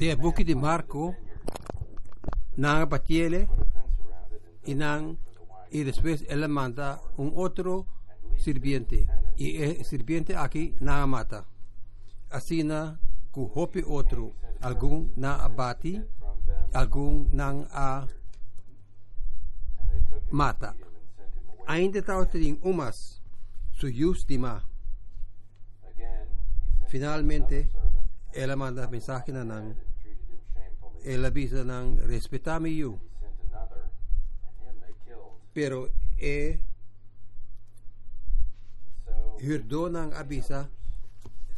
de buki de Marco, nang batiele, y nang, y después él manda un otro sirviente, y el sirviente aquí nang mata. Así na, hopi otro, algún na abati, algún nang a mata. Ainda umas, su yus dima. Finalmente, ela manda mensaje na nang, ela avisa nang, respetame you. Pero e hirdo nang abisa,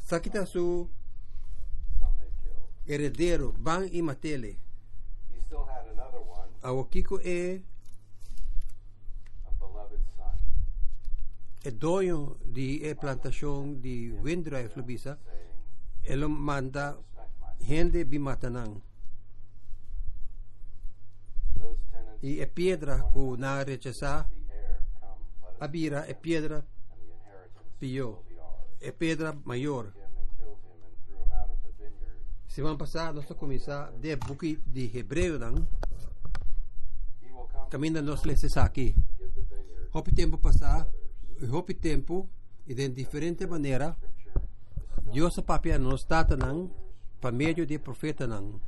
sakita su heredero, bang imatele. He still had another one, Awakiko e a beloved son, e doyo di e plantación di Windrive Lubisa, ela manda respect my gente bimatanang. E piedra mayor. Him and killed him and threw him out of the vineyard. Semana passada nós começar de buki de Hebreu come camina nos leses aqui. Hopi tempo passar, e hopi tempo, e de diferente maneira, Deus a papia nos data nang, pa meio de profeta nang.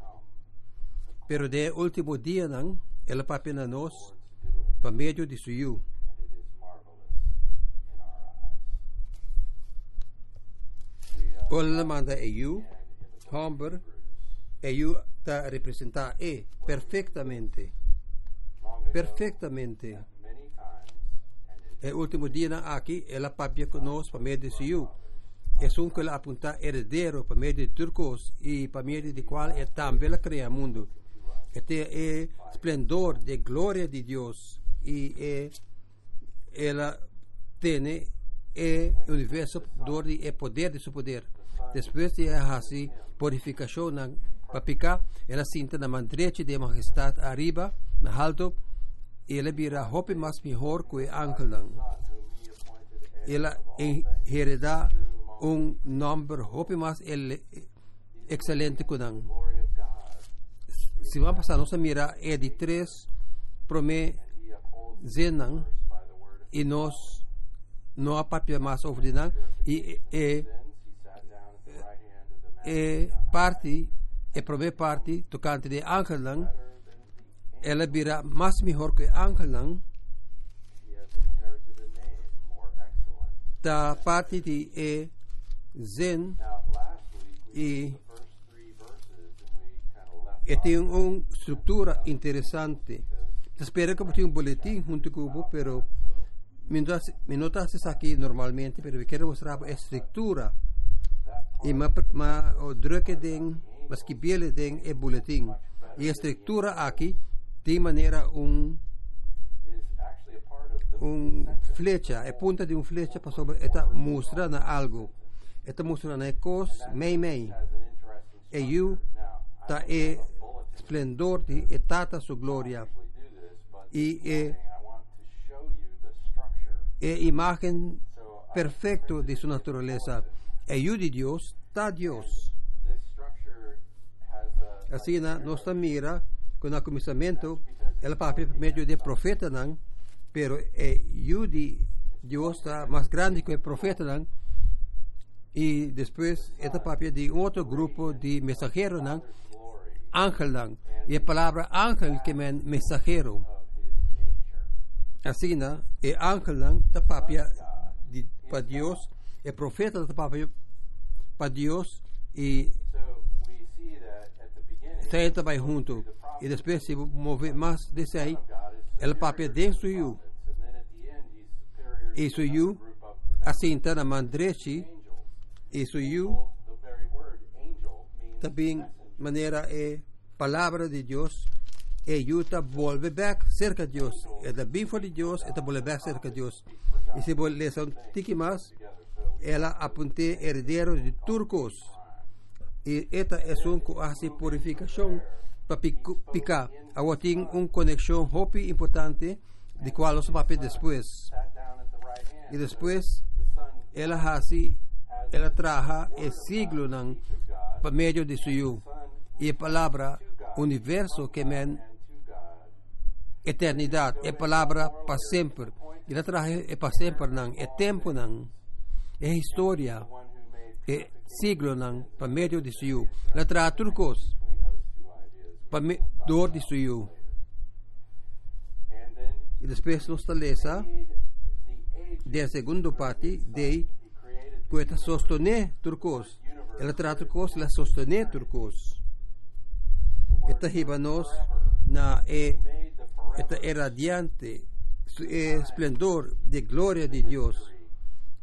Pero de último dia nang, ela papia na nos, pa meio de uh, Ola manda e you, Humber, e you ta representa e perfettamente, long ago, perfettamente. many times, and it E último dia na aqui, ela papia conosco pa meio de suyu. E sun que ela apunta heredero pa meio de turcos e pa meio de qual é também ela cria mundo. Este é esplendor de glória de Deus e é ela tem é universo dor e é poder de seu poder. Depois de assim purificação na papica, ela sinta na mandrete de majestade arriba, na alto, e ela vira hope mais melhor que o não. Ela hereda um número hope mais ele excelente que Se vamos passar nossa mira é de três word of e nós não papel mais ordinan e e sins. He sat down at the right hand of the man e parte e promê parte tocante de ángel não ela vira mais melhor que ángel não he has inherited a name more excellent. da parte de e zen e e tem uma estrutura interessante. Espero que tenha um boletim junto com o pero me notas aqui normalmente pero eu quero mostrar a estrutura. E ma, ma o drukke ding mas que bele ding é boletim. E a estrutura aqui de maneira um um flecha é ponta de um flecha para sobre eta mostra na algo. Eta mostra na cos mei mei. E. I ta é esplendor de etata su gloria actually do this, but e é é imagen perfeito de sua natureza. É you de Deus tá Deus. Assim na nossa mira com o começamento ela papel meio de profeta não? Pero é you de Deus está mais grande que o profeta não? E depois esta papel de outro grupo de mensageiros não ángel não e a palavra ángel que é nature. assim na é ángel não da papel de para Deus é profeta da papel para Deus e Senta vai junto. E depois se move mais desse aí ela papel dentro you isso you assim tá na mandrete angels. isso you também maneira é palavra de Deus e Yuta volve back cerca de Deus é da bem de Deus e da volve back cerca de Deus e se você ler um tiki mais ela aponte herdeiro de turcos. E esta é um que hace purificação para picar agora tem uma conexão hopi importante de qual os papéis depois e depois ela hace ela traja o siglo para meio de Son e palavra universo que men to God. eternidade é palavra para sempre. E a traje é para sempre não. É tempo não. É história. É siglo não. Para meio de seu a traje turcos. Para dor de then e depois nos lesa made the age da segunda parte de que sostener turcos. Ela traje turcos la sostener turcos esta hibanos na é made the forever esta é radiante su- é esplendor de glória de Deus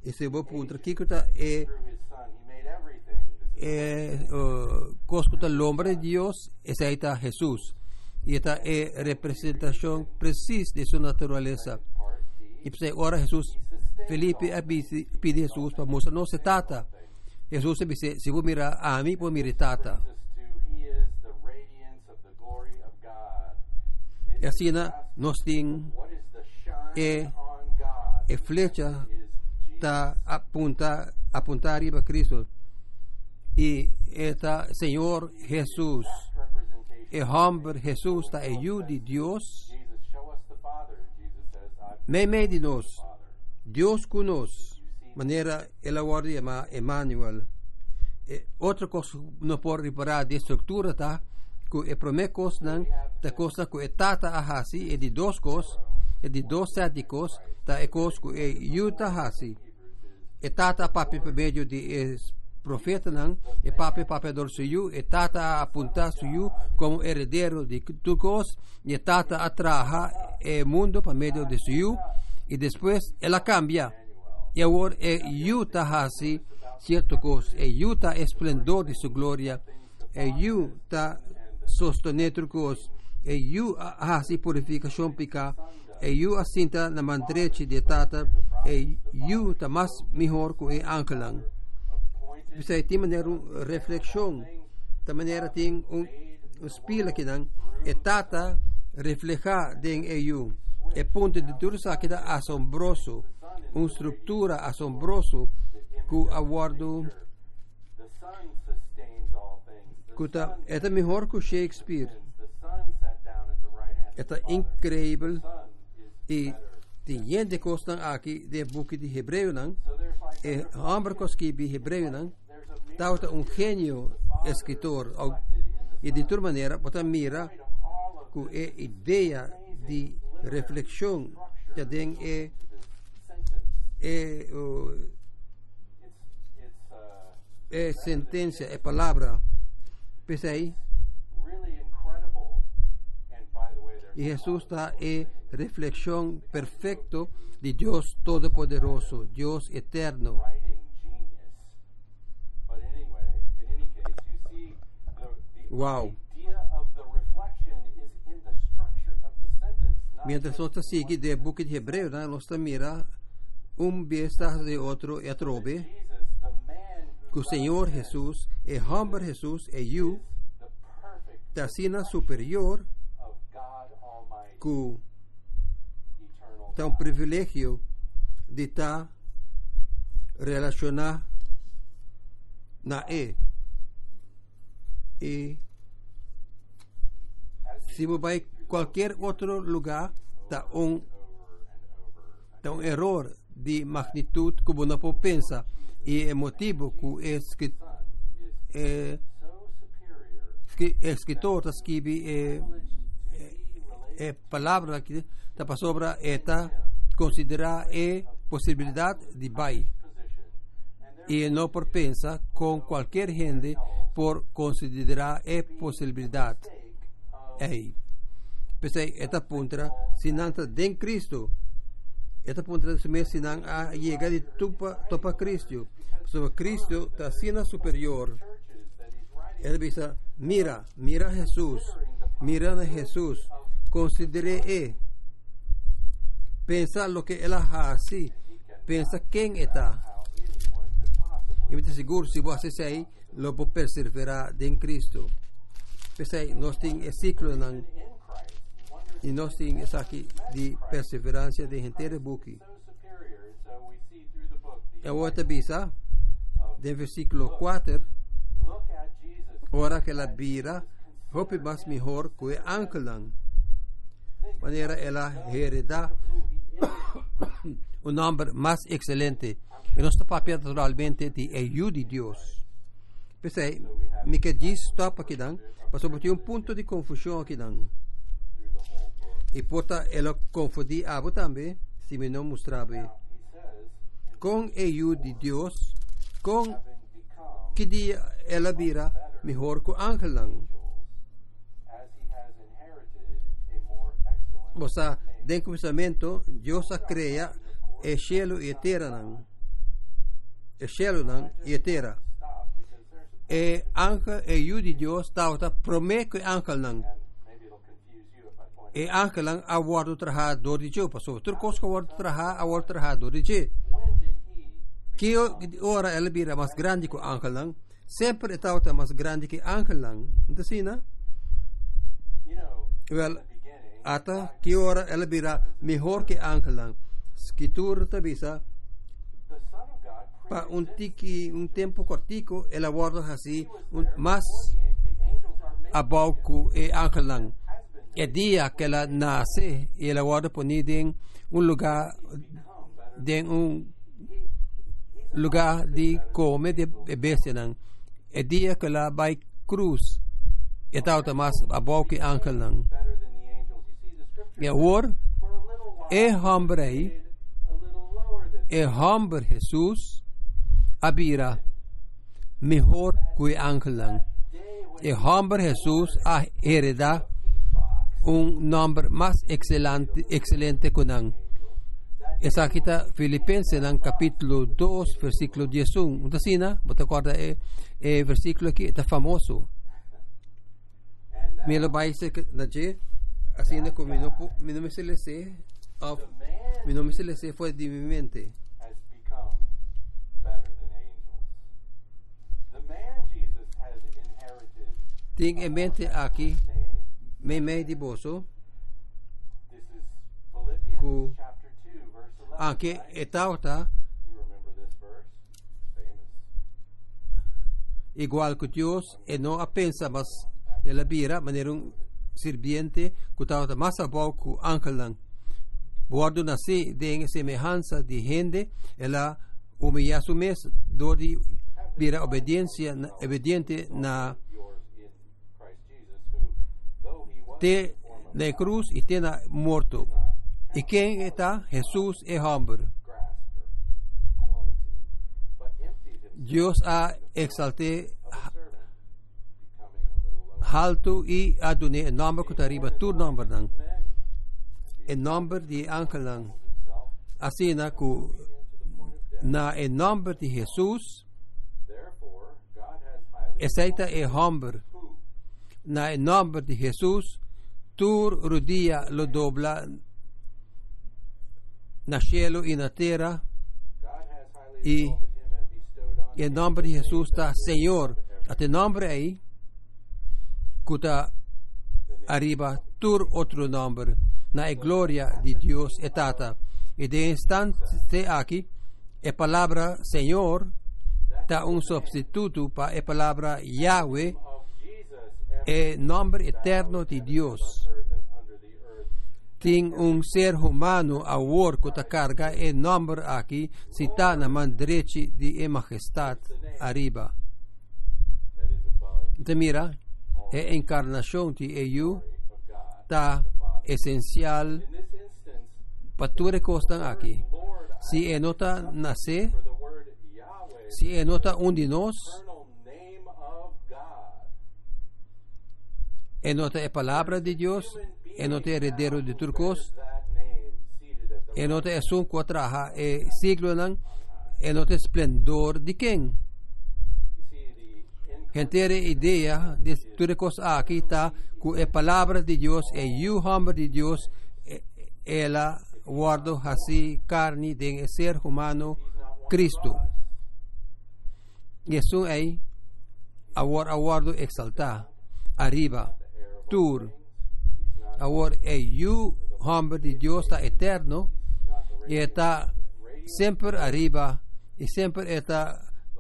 esse bom ponto aqui que está é through his son. He made everything. This is é uh, coscuta el hombre de Dios ese ahí está Jesús y esta es representación precisa de su naturaleza part D. y pues ahora Jesús Felipe eh, pide pide Jesús para mostrar no se trata Jesús se dice si vos mira a mí pues mire tata Eh, on God e flecha is Jesus. está apunta apuntar arriba a Cristo y esta Señor Jesús representation. el hombre Jesús está en de Dios Jesus, show us the Father. Jesus says, I've me me de nos Father. Dios con nos manera el award llama Emmanuel eh, otra cosa no puedo reparar de estructura ta que el primer cosa nan ta cosa que tata ahasi e di dos cos e di dos sáticos ta e cos que e yuta hasi e tata papi per medio di es profeta nan e papi papi dor su yu e tata apunta su yu como heredero di tu cos e tata atraja e mundo per medio di su yu e después ela cambia. E agora é Yuta hasi cierto cos e Yuta esplendor de su gloria e Yuta sostener cos e Yu hasi purificação pica e Yu asinta na mandreche de tata e Yu ta mas melhor que e ankelang. Bisa ti maneira um reflexão ta maneira tem um um spila que não e tata refleja den e Yu e ponto de dursa que dá assombroso uma estrutura assombroso que aguardo sat down at the right hand. é incrível e tem gente costa aqui de book de hebreu like e homem que escreve hebreu não a tá outra um gênio escritor e de toda maneira bota mira que é ideia de reflexão que tem é é uh, é sentença, é palavra. Way, there's e Jesus está em reflexão perfeito de Deus Todo-Poderoso, Deus Eterno. Wow. Mientras nós sigue de book de Hebreu, nós mira um besta de outro e trobe Jesus, the man que o Senhor Jesus, e homem Jesus, e perfect da sina superior, que tem um privilégio de estar relacionar na E. E se você vai qualquer outro lugar, está um, tá um erro de magnitude que você não pode pensar. E é motivo que é, escri- é, é escritor está escreve é, é, é palavra que está para sobre esta considerar é possibilidade de there e não por pensar com qualquer gente por considerar é possibilidade. Ei. Pensei esta não está em Cristo esta puntra se me se não a chega de topa topa Cristo sobre Cristo está sina superior churches that he's writing Ele dice, mira, mira a Jesús, mira a Jesús, considere e pensa lo que él hace, pensa quién está. how anyone could possibly Y me te seguro, si vos haces ahí, lo puedo perseverar en Cristo. Pensei, nós tem esse ciclo nan, e nós tem essa aqui de perseverança de inteiro book. É outra bisa, de versículo 4, look at Jesus ora que ela vira hope mais melhor que o angelan maneira ela hereda um nome mais excelente. E nosso papel naturalmente de ajude Deus. Pensei me que diz stop aqui mas sobre um ponto de confusão aqui dan e porta ela confundir abo também se me não mostrava com ajuda de Deus com que dia ela vira melhor que o angelan angels, as he has inherited a more excellent Moça, den começamento, Deus a cria e cielo e terra não. E cielo não e a, E anche e io di Deus tauta promete que anche E não a guardo traha do di Dio, passo tur cosco guardo traha a guardo traha do di Dio. when did he Que o- ora ela vira mais grande que não. Sempre tauta mais grande que não. Então sim, Well, ata que ora ela vira melhor que anche não. Scrittura tabisa the son of God pa created un tiki un tempo cortico ela guarda assim un mas abauku e angelang has been e dia que ela nasce e ela guarda poni den un lugar den un lugar de come de bestia nang e dia que ela vai cruz e tauta mas abauku e angelang better than the angels you see the scripture e or for a little while e hombre a little lower than e hombre Jesus abira mejor que angelang day when e hombre Jesus a hereda un nombre más excelente, excelente que nang. Esa kita Filipenses nang capítulo 2 versículo 11. Unta sina, bota acorda e, e versículo que está famoso. and uh, Me lo vai se na je assim como me no me no me se le se of the man me no me se le se foi de mi mente. has become better than angels the man Jesus has inherited Ting em mente aqui name me me di boso. This is Philippians Ku- chapter 2 verse 11 anche right? etauta you remember this verse? Famous. Igual que Dios e no a pensa mas ela bira maneira um sirviente que estava mais a pouco angelang guardo nasce de semelhança de gente ela humilha su mes do de bira obediência obediente na though he was te in the form of na cruz e te na morto e quem está? Jesus é himself Deus a exalte alto e adune o nome que tu nome nang men e nome de himself assim na ku na em nome de Jesus aceita e hombre. Na em nome de Jesus tu rodia lo dobla na cielo e na terra E- em nome de Jesus está Senhor até nome aí está arriba tur outro nome na glória de Deus e Tata e de instante aqui a palavra Senhor está um substituto para a palavra Yahweh e nome eterno de Deus. Tem um ser humano a que ta carga e nome aqui está na mão direita de majestade arriba. Então mira? É a encarnação de EU está essencial. Para tudo que estão aqui. Se é nota nascer se é nota um de nós é nota a palavra de Deus é nota herdeiro de turcos that name seated at the é nota é um quatraha é siglo não é nota esplendor de quem you see the in Gente ideia de tudo que aqui está que a palavra de Deus é o homem de Deus é- ela guarda assim carne de ser humano Cristo. E isso é agora aguardo exaltar arriba tur agora é o homem de Deus está eterno e está sempre arriba e sempre está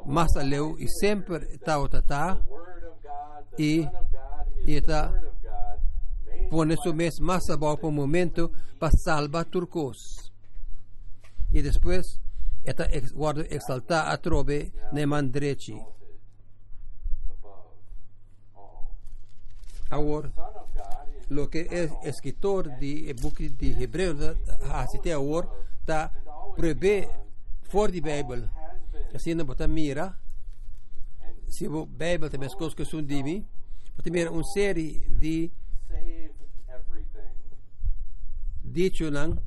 mais além e sempre está o tá y the está Word of God made pone su mes más abajo por un momento para salvar turcos. Y después, esta ex, guarda exalta a trove nemandrechi. exalted Is lo que es escritor de book de Hebreu, até ahora, está proibir fora has been Assim, não botar mira. Se o Bible tem as coisas que são de mim, botar uma série de dicho não,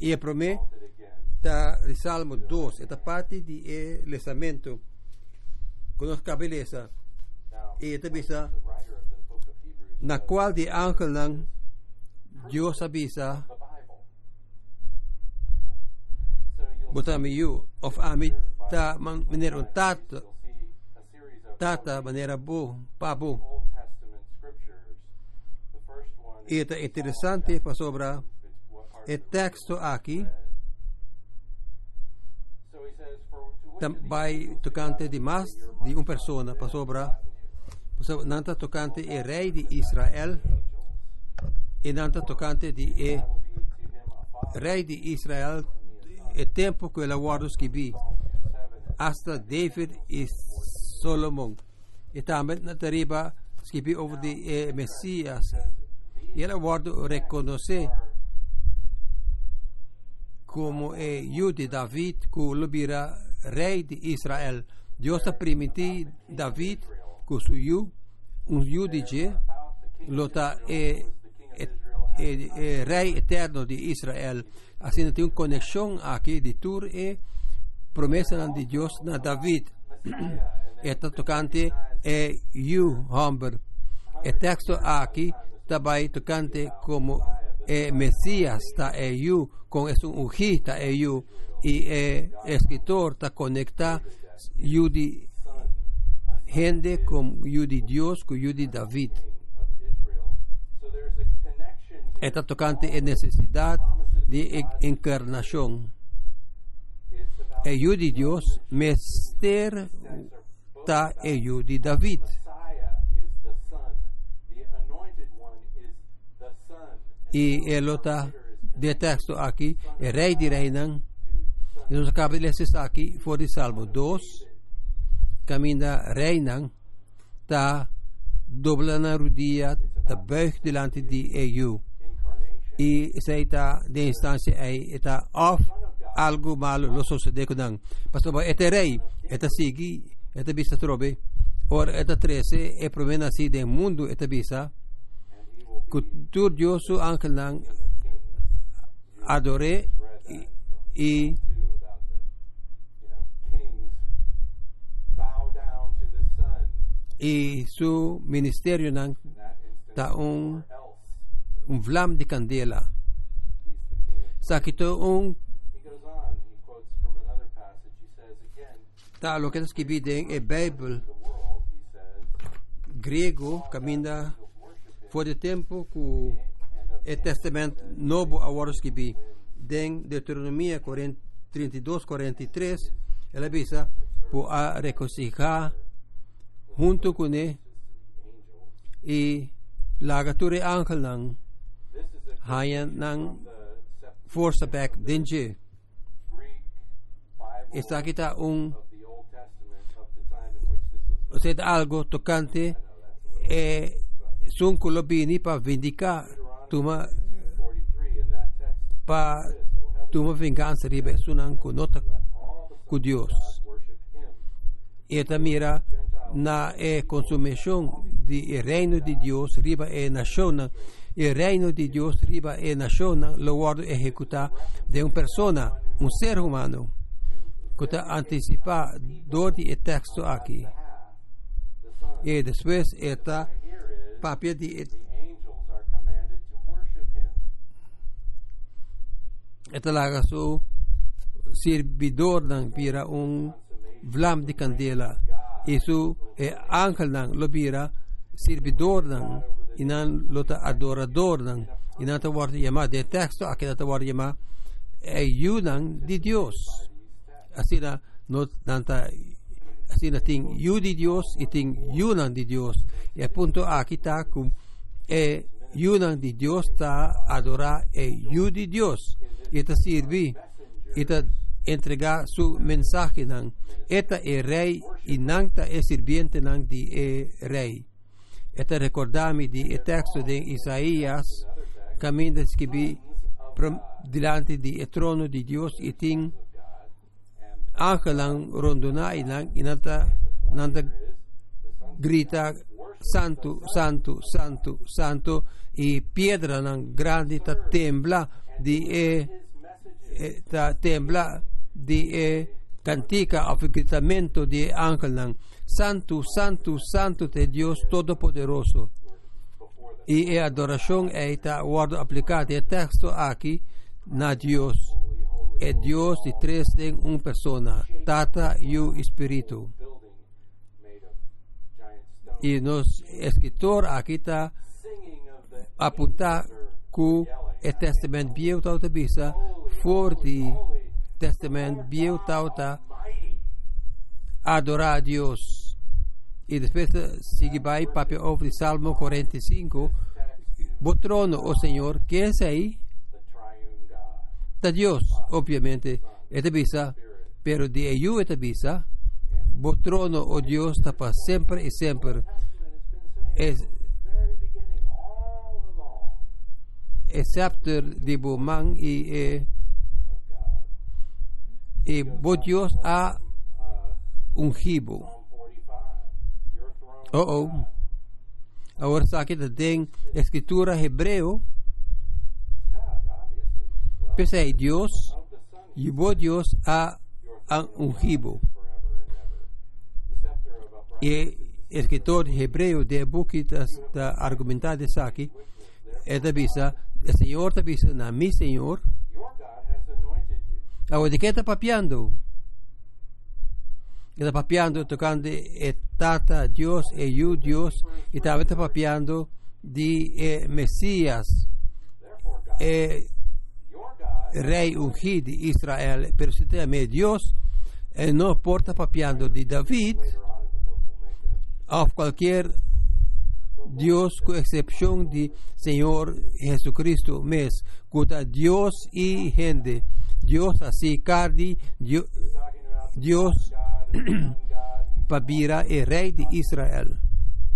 e para mim, está de Salmo 2, esta parte de eh, lesamento, conosco a Now, e esta bisa, na cual di angkel ng Diyos sa bisa butamiyu of amita man meron tata tata manera bu pabu. Ito interesante pa sobra. E texto aquí tambay tocante di mas di un persona pa sobra. And sobre, I've begotten you"? para nanta tocante e rei de Israel, e nanta tocante de e I will be to him a father. rei de Israel, e tempo que ela guardos que vi, Psalm 2:7. hasta David e Solomon. E também na tariba escrevi over de eh, Messias. E ela guardo reconhecer como é Yu de David, que lubira rei de Israel. Deus está permitir David, su Yu, um Yu de é, é, é, é rei eterno de Israel. Assim tem uma conexão aqui de tur e promessa de Deus na David. Esta tocante é you, Humber. O texto aqui também tocante como é Messias, tá é com esse ungi, tá é you. E é escritor, tá conecta you de gente com you de Deus, com you de David. Esta tocante é necessidade de en- encarnação. É you de Deus, mester tá é you de David. E ele está de texto aqui, é rei de reinam. E nós acabamos de aqui, fora de Salmo 2, caminha reinam, tá dobla na rodilha, tá buig delante de EU. E sei tá de instância aí, tá off algo malo lo sucede com nang. Pastor, este rei, este sigi, este vista trobe. Or este 13 é provena assim do mundo, este vista. And he will be Cultur Dios su ángel nang adore y, y goes on, he quotes from another passage. He says again, ta lo que que en e Bible grego him for de tempo cu and of e testamento novo agora que vi den Deuteronomia 40 32 43 ela bisa po a reconciliar junto com ele e lagature angel nang this is a hayan nang the Sept- força back denje Greek Bible está kita un of the Old Testament of the time in which this was o sea, algo tocante e sun kulobini pa vindicar tuma 43 in that text. pa So heaven tuma vingança ribe sunan ku nota all the ku Dios worship him. e mira na e consumação e reino de Deus riba e nação e reino de Deus riba e nação lo guardo executar de uma persona um ser humano. Que está antecipar do de texto aqui e depois está papel de esta laga su servidor nang pira un vlam de candela e su e ángel nang lo pira servidor nang inan lota adorador nang inan ta warta yama de texto aqui ta warta yama e you nang di Dios así na no nanta assim tem you de Deus e tem yunan de Deus. E ponto aqui está com é yunan de Deus está adorar é you de Deus. E está servir, e está entregar su mensaje nan. Eta é rei e não está é sirviente nan de é rei. Eta recordami di e texto de Isaías, caminha que vi prom- delante di trono di Deus e tem angelang rondona inang inata nanda grita santo santo santo santo e piedra nan grande ta tembla di e, e ta tembla di e cantica of gritamento di angel nan santo santo santo te Dios todopoderoso. E a adoração é está guardo aplicado é texto aqui na Deus é Deus de três em uma pessoa Tata e o Espírito e nos escritor aqui está apontar que o testamento bio tauta bisa forte testamento bio tauta mighty. adorar a Deus e depois sigue vai papel over Salmo 45 o trono o Senhor que é aí The triune God. da Dios, obviamente, esta bisa, pero de ello esta bisa, bo trono o Dios está para y siempre. Testament has been saying Es, from y bo Dios a Uh, ungido. Psalm 45. Your throne, Oh, oh. Ahora de den escritura hebreo, a Dios, y bo Dios a, a ungido. Y escritor hebreo de buquitas da argumentar de saque, esta bisa, el Señor te bisa na mi Señor, you. Ahora, ¿de qué está papeando? Está papeando, tocando e tata Dios e you Dios, y también está papeando de eh, God, eh, rey ungido de Israel, pero te ame Dios, eh, no porta papeando de David, later on in the book, will make a o cualquier Dios con excepción de Señor Jesucristo, mes, cuta Dios y gente, Dios así, cardi, Dios, talking about the Dios God and the Son God. He's Pabira es rey de Israel.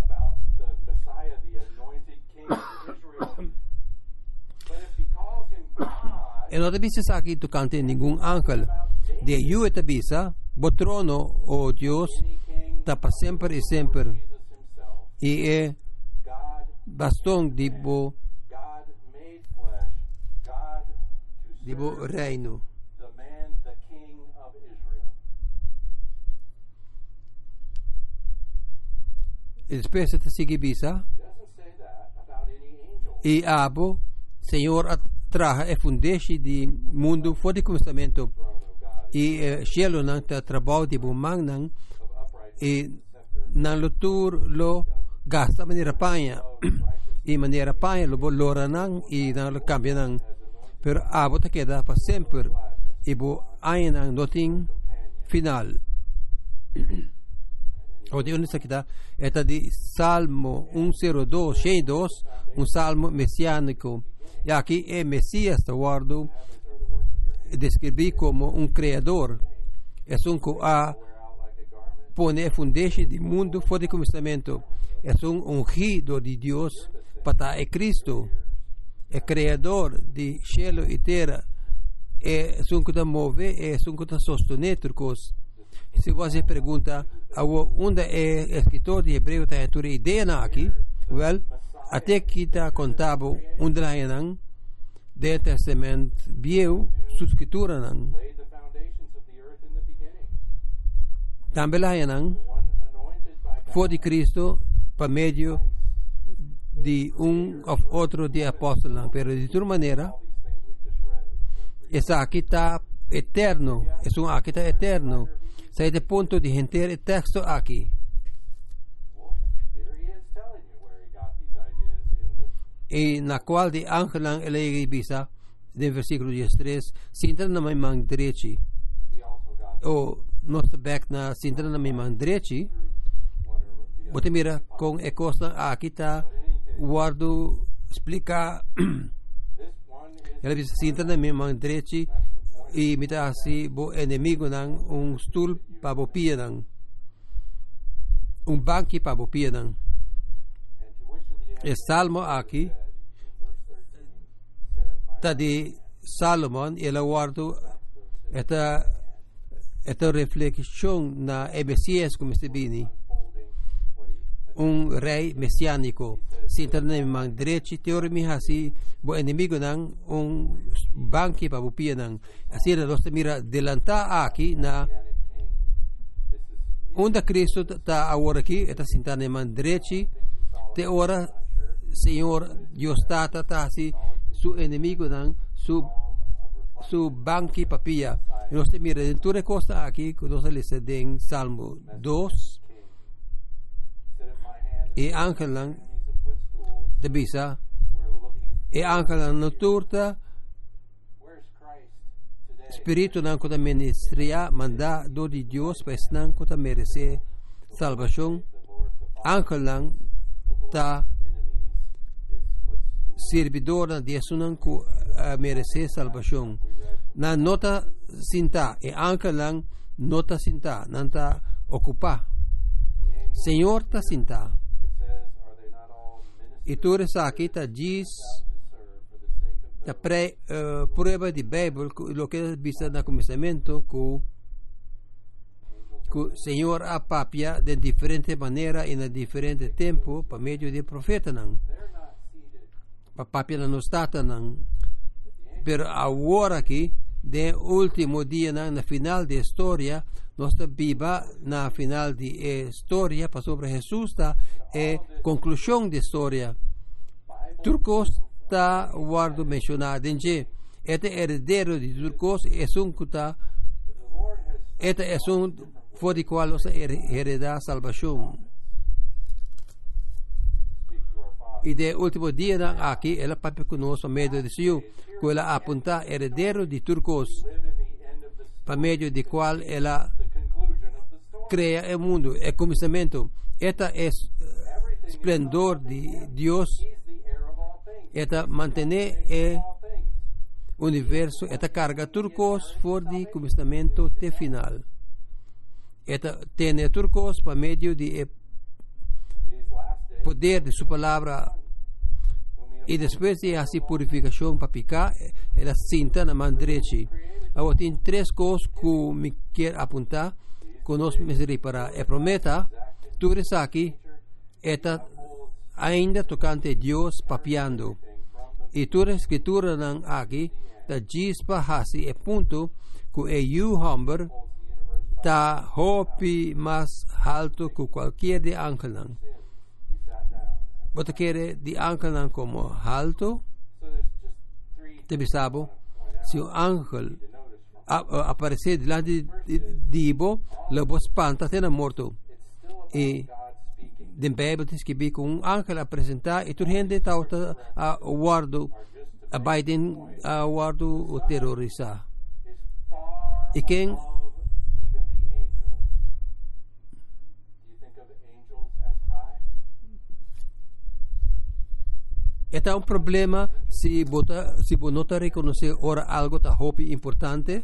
about the Messiah, the anointed King of Israel. But if he calls him God, E non te dice aquí tocante ningún ángel. De you te bisa, bo trono, oh Dios, any king, está para siempre y siempre. Jesus himself, Y es God, bastón de say that about any angel. e abo, Senhor traja e fundeixe de mundo fora de começamento. E eh, cielo não está trabalho de bom man não, e não lo tur lo gasta maneira panha. e maneira panha lo bo lora não e não lo cambia não. Pero abo te queda para sempre. E bo aí não nothing final. O de onde está aqui Eta de Salmo 102, 102, um salmo messiânico. E aqui é Messias, guardo, descrevi como um criador. É um que a pone fundeixe do mundo fora de começamento. É um ungido de Deus para é Cristo. É criador de cielo e terra. É que move, é que sostener coisas. Se você pergunta onde é escritor de Hebreu está a tua ideia aqui, well, até que está contado onde lá é de Testamento viu sua escritura também lá é foi de Cristo por meio de um ou outro de apóstolo, pero de toda maneira, essa aqui está eterno, é um aqui está eterno. Sai de ponto de entender o texto aqui. E na qual de Angelan ele bisa de versículo 13 sinta na may mang direchi he also got o nossa back na cintura na minha direita, você mira com a costa aqui está guardo explicar ela diz cintura na minha mão direita e me dá assim bo inimigo nang um stool para bo pia nang um banco para bo pia nang e salmo aqui está de Salomon ela guardo esta esta reflexão na Messias como se bini um rei messiânico sinta na mão direita teori mi hasi bo inimigo nang um banki pa bupia nang assim nós mira delanta aqui na onde Cristo está agora aqui está sentado na mão direita te ora Senhor Deus está tá assim su inimigo nang su su banki papia nós mira dentro de costa aqui que nós lemos em Salmo 2 e anche lang de bisa e anche la naturta? Spirito nan kota ministria manda do di Dios pes nan kota merece salvación anche lang ta servidor na Dios nan ku uh, merece salvación na nota sinta e anche lang nota sinta nan ta ocupa Senhor ta sinta e tu aqui ta diz a pre, uh, prueba di Bible lo che è visto nel cominciamento che il Signore ha papia de differente maniera in un differente tempo per medio di profeta pa papia non stata nan per ora che de ultimo dia nan na final di storia nostra Bibbia na final di eh, storia pa sobre Jesus ta e conclusione di storia Turcos está guardo mencionado em que este herdeiro de Turcos é um kuta este é um for de qual você hereda salvação e de último dia aqui ela papi conosco meio de seu que ela apunta herdeiro de Turcos para meio de qual ela cria o mundo é começamento esta é esplendor de Deus esta mantener e universo. Esta carga turcos for de começamento te final. Esta tiene turcos para medio de poder de sua palavra e depois de assim purificação para picar ela cinta na mão direita agora tem três coisas que me quer apontar conosco me para e prometa tu aqui esta ainda tocante Deus papiando. E toda a escritura não aqui da diz para é ponto que é you humber tá hopi mais alto que qualquer de ángel não. Você quer de ángel não como alto? Te sabe? Se o ángel aparecer diante de Dibo, lobo espanta, será morto. E den Bijbel diz que vi com um ángel apresentar e tudo gente está a guardo a Biden a guardo o terrorista e quem Este é um problema se bota se você não reconhecer ora algo tá hope importante.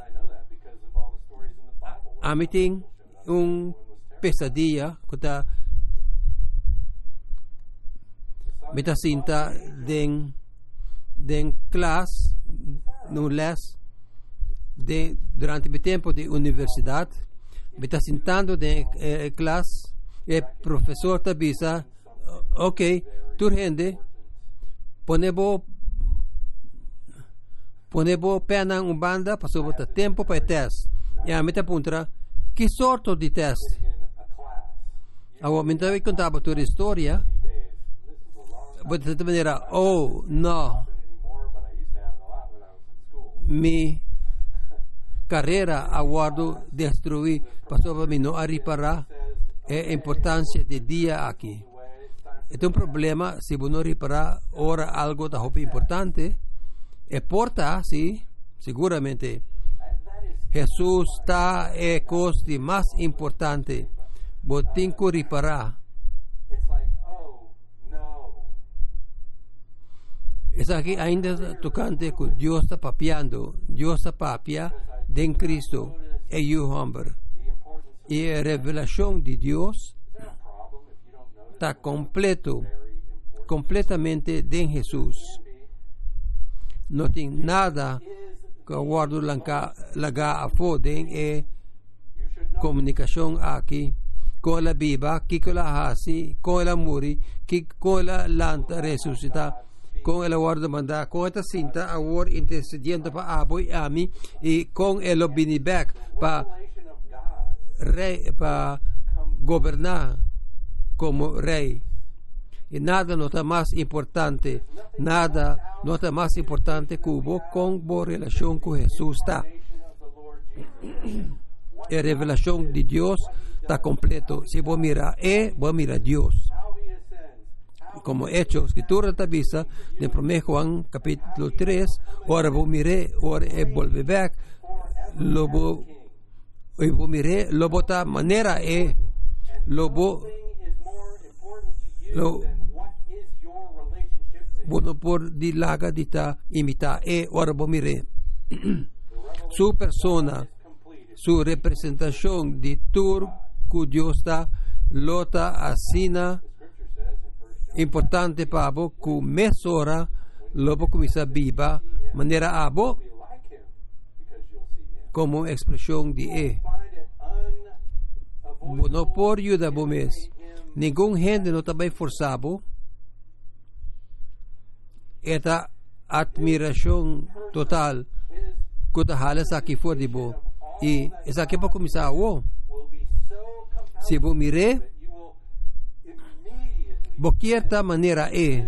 A mim tem um pesadilla que está Meta cinta den den classe no les de durante o tempo de universidade meta sentando de eh, classe e professor tabisa ok tu rende ponebo ponebo pena um banda passou bota tempo para teste e a meta puntra que sorte de teste agora me estava contando a tua história de certa maneira, oh, não, mi carreira aguardo destruir, passou para mim não a reparar a importância de dia aqui. É um problema se você não reparar ora algo da roupa importante, é porta, sim, seguramente. Jesus está é coisa mais importante. Botem que reparar. It's like, oh no. Es aqui ainda tocante que Deus está papiando. Deus está papia em Cristo e o homem. The importance E a revelação de Deus está completo, very important. completamente em Jesus. Não tem nada Is que guardo lanca- laga a fodem e you should know comunicação aqui. Com a Bíblia, que com a hasi, com a muri, que com a lanta ressuscita, com a guarda manda, com esta cinta, a war intercediendo para abo e ami, e com el binibek para revelation of God rei, para gobernar como rei. E nada não está mais importante, nada não está mais importante que o com boa relação com Jesus está. nation of the Lord Jesus. A revelação de Deus está completo. Se vou mirar é, vou mirar Deus. How he ascends. How Como hecho, escritura está vista de 1 Juan capítulo 3, ora vou mirar, ora é volver back, lo vou, e vou mirar, lo bota maneira é, lo vou, lo than what is your relationship to him. bueno por di laga di ta imita e ora vou mirar. The revelation Su persona, is completed. su representación de tur que Dios está, lota asina, Scripture says in 1 John importante para abo ku mesora lobo kumisa biba manera abo be like him because you'll see him. como expresión de e Find it unavoidable. no por yuda bomes ningún gente no tabay forzado. Esta admiración total kuta halas aquí for di bo. Y esa que pa kumisa wo will be so compelling si bo mire that you will immediately bo kierta manera e live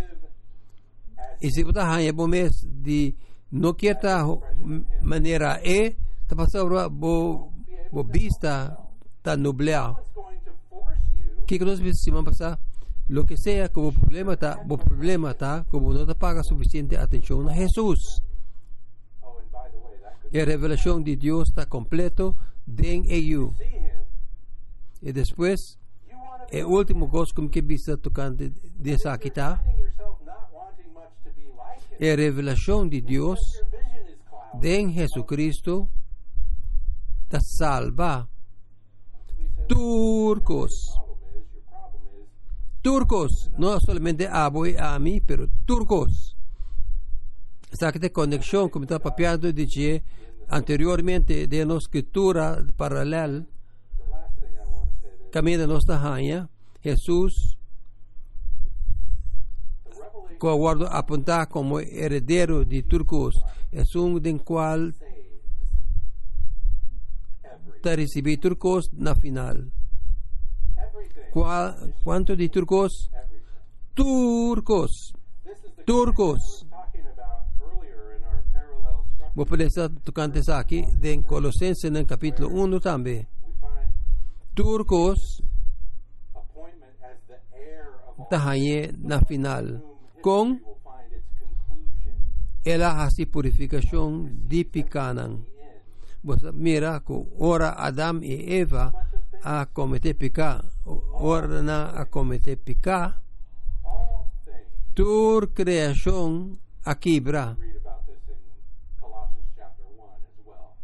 as y si buta hanya bomes di no kierta ho- m- manera e tapasabra bo bo vista ta nublea it's going to force you que nos decimos pasa lo que sea como problema está bo problema está como no te paga suficiente atención a Jesús. Oh and by the way that could y la revelación de Dios está completo en ello. See him y después you want to el último cosa como que vista tocante de esa quita finding yourself not wanting much to be like him la revelación de Dios your vision is clouded de en Jesucristo te salva. We said turcos turcos. No solamente abo y ami pero turcos. Esa que conexión está papiando dice anteriormente de la escritura paralela nuestra haña Jesús. The revelation que guardo apuntar como heredero de turcos es un del cual saves every te recibí turcos na final everything ¿Cuál- ¿cuánto de turcos? everything turcos this is the turcos we were talking about earlier in our parallel structure Vou poder estar tocando isso aqui em Colossenses no capítulo 1 também. we find Turcos appointment as the heir of all tahanhe na final. whom Com history will find its conclusion ela hasi purificação de picanan. in Você mira que ora Adam e Eva a cometer picar, ora na a cometer picar, all things tur criação a quebra. read about this in Colossians chapter 1 as well.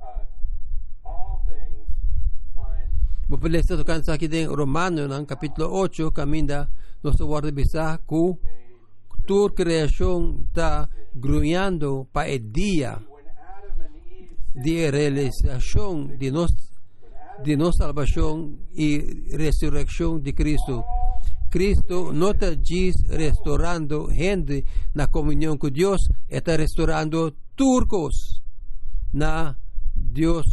Uh, all things find Vou poder estar tocando isso aqui em Romano, no capítulo 8, caminda nosso guarda bisa que tur criação está grunhando para o dia when Adam and Eve sinned, de realização de nós de nossa salvação e ressurreição de Cristo. Cristo não está diz restaurando gente na comunhão com Deus, está restaurando turcos na Deus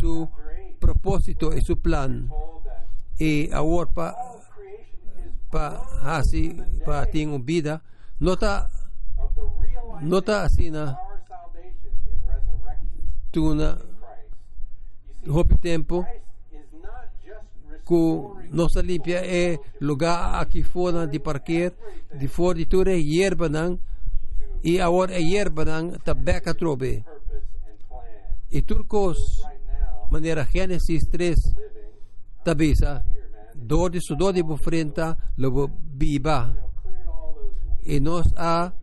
8. propósito e su plan. Told that E agora para all creation is pa hasi pa ting vida our salvation in resurrection tuna hopi tempo ku nossa limpia é lugar aqui fora de parquear de fora de tudo é hierba nang e agora é hierba nang tabeca trobe purpose Y turcos, manera Génesis 3, living tabisa, man. dor de frente, lo viva. You know, cleared all those weeds. Y nos ha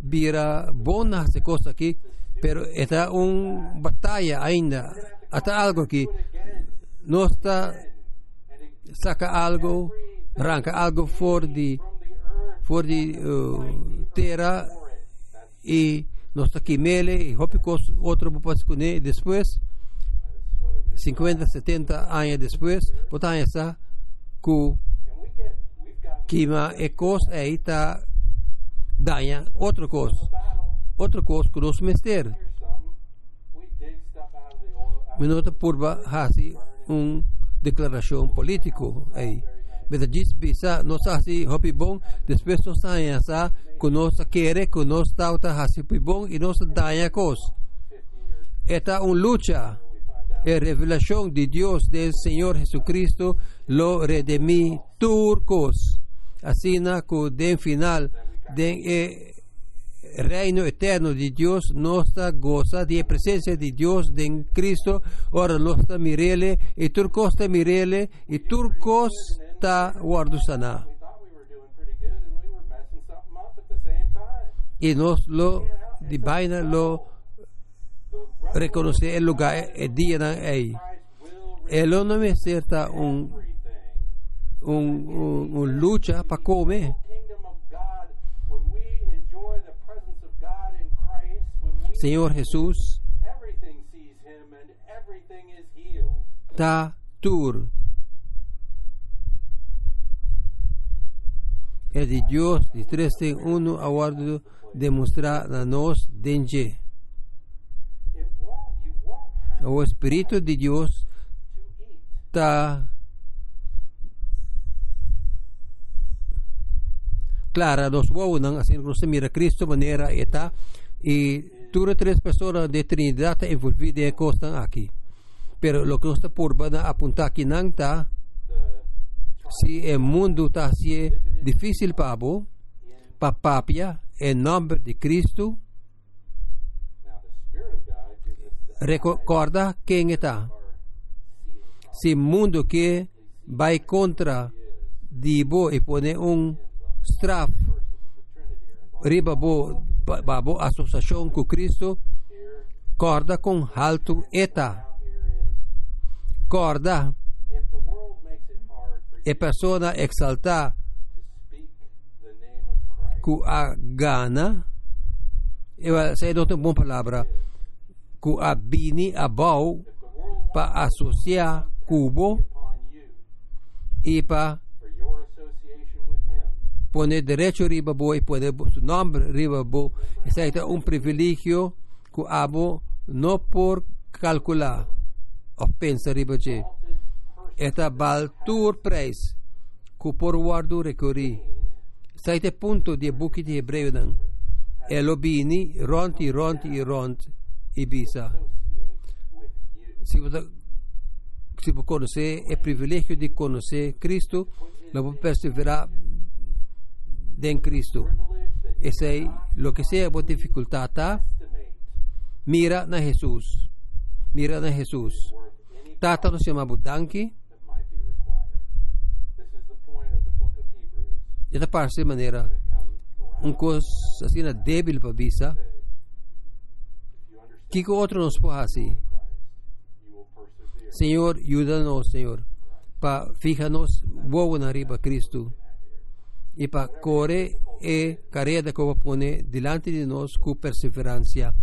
vira bonas de cosas aquí, pero está una batalla ainda. Hasta algo. Again, No está, saca algo, arranca algo fuera de, fuera de uh, y nos está quimele y hopicos otro pues con él. Después, what it is. 50, 70 años después, botan esa ku And we get, we've got quima e cos está daña otra cosa, battle. otra cosa que nos mister. Of the oil. Out Minuto purba hasi un declaración político aí. Mas diz bisa nos hasi hopi bom, depois nos daña sa que nos quere que nos tauta hasi hopi bom e nos daña cos. 50 years Esta un lucha. we find out É revelação de Deus del Senhor Jesucristo lo redimi turcos. Assim na que den final den eh, reino eterno de Deus nossa goza de presença de Deus em Cristo. Ora nossa mirele e turcos ta mirele e turcos ta guardo sana. we thought we were doing pretty good and we were messing something up at the same time. E nos lo di vaina lo The reconoce el lugar e dia na ei. Christ will E lo nome certa un everything. un, un, un lucha para come. Is healed. ta tur. É de Deus de três tem uno aguardo demonstrar a nós have O Espírito de Deus ta clara nos wawunang assim se mira Cristo maneira eta e tudo três pessoas de Trinidade envolvidas em costa aqui. Pero lo que está por apuntar aqui não está si el mundo está así difícil para vos, para papia, en nombre de Cristo, recuerda quién está. Si el mundo que va en contra de vos y pone un straf riba vos, asociación con Cristo, corda con alto eta. Corda e persona exaltar ku a gana, eu sei outra boa palavra, ku a bini a bau, if the world para associar cubo e para poner derecho riba bo e poner su nombre riba bo. Ese é um privilégio que abo não por calcular ou pensar riba je. exalted person Esta baltur preis que por guardo recorri. Ese punto de buki de hebreu dan. Elo bini ronti ronti ronti ibisa. associate with you. se você se você conhecer é privilégio de conhecer Cristo não vou perseverar em Cristo Privilege that esse é lo que seja a dificuldade tá? estimate mira na Jesus mira na Jesus worth any tata nos chama budanki that might be required. This is the point of the book of Hebrews esta parte maneira that comes around um coisa assim na débil para visa say, if you understand que que outro nos pode assim Christ, you will persevere. Senhor ajuda-nos Senhor para fijar-nos voa na riba Cristo e para correr e carreira que vai pôr diante de nós com perseverança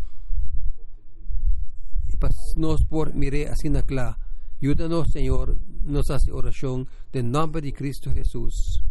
e para nós por mirar assim na clá ajuda-nos Senhor nos hace oração em nome de Cristo Jesus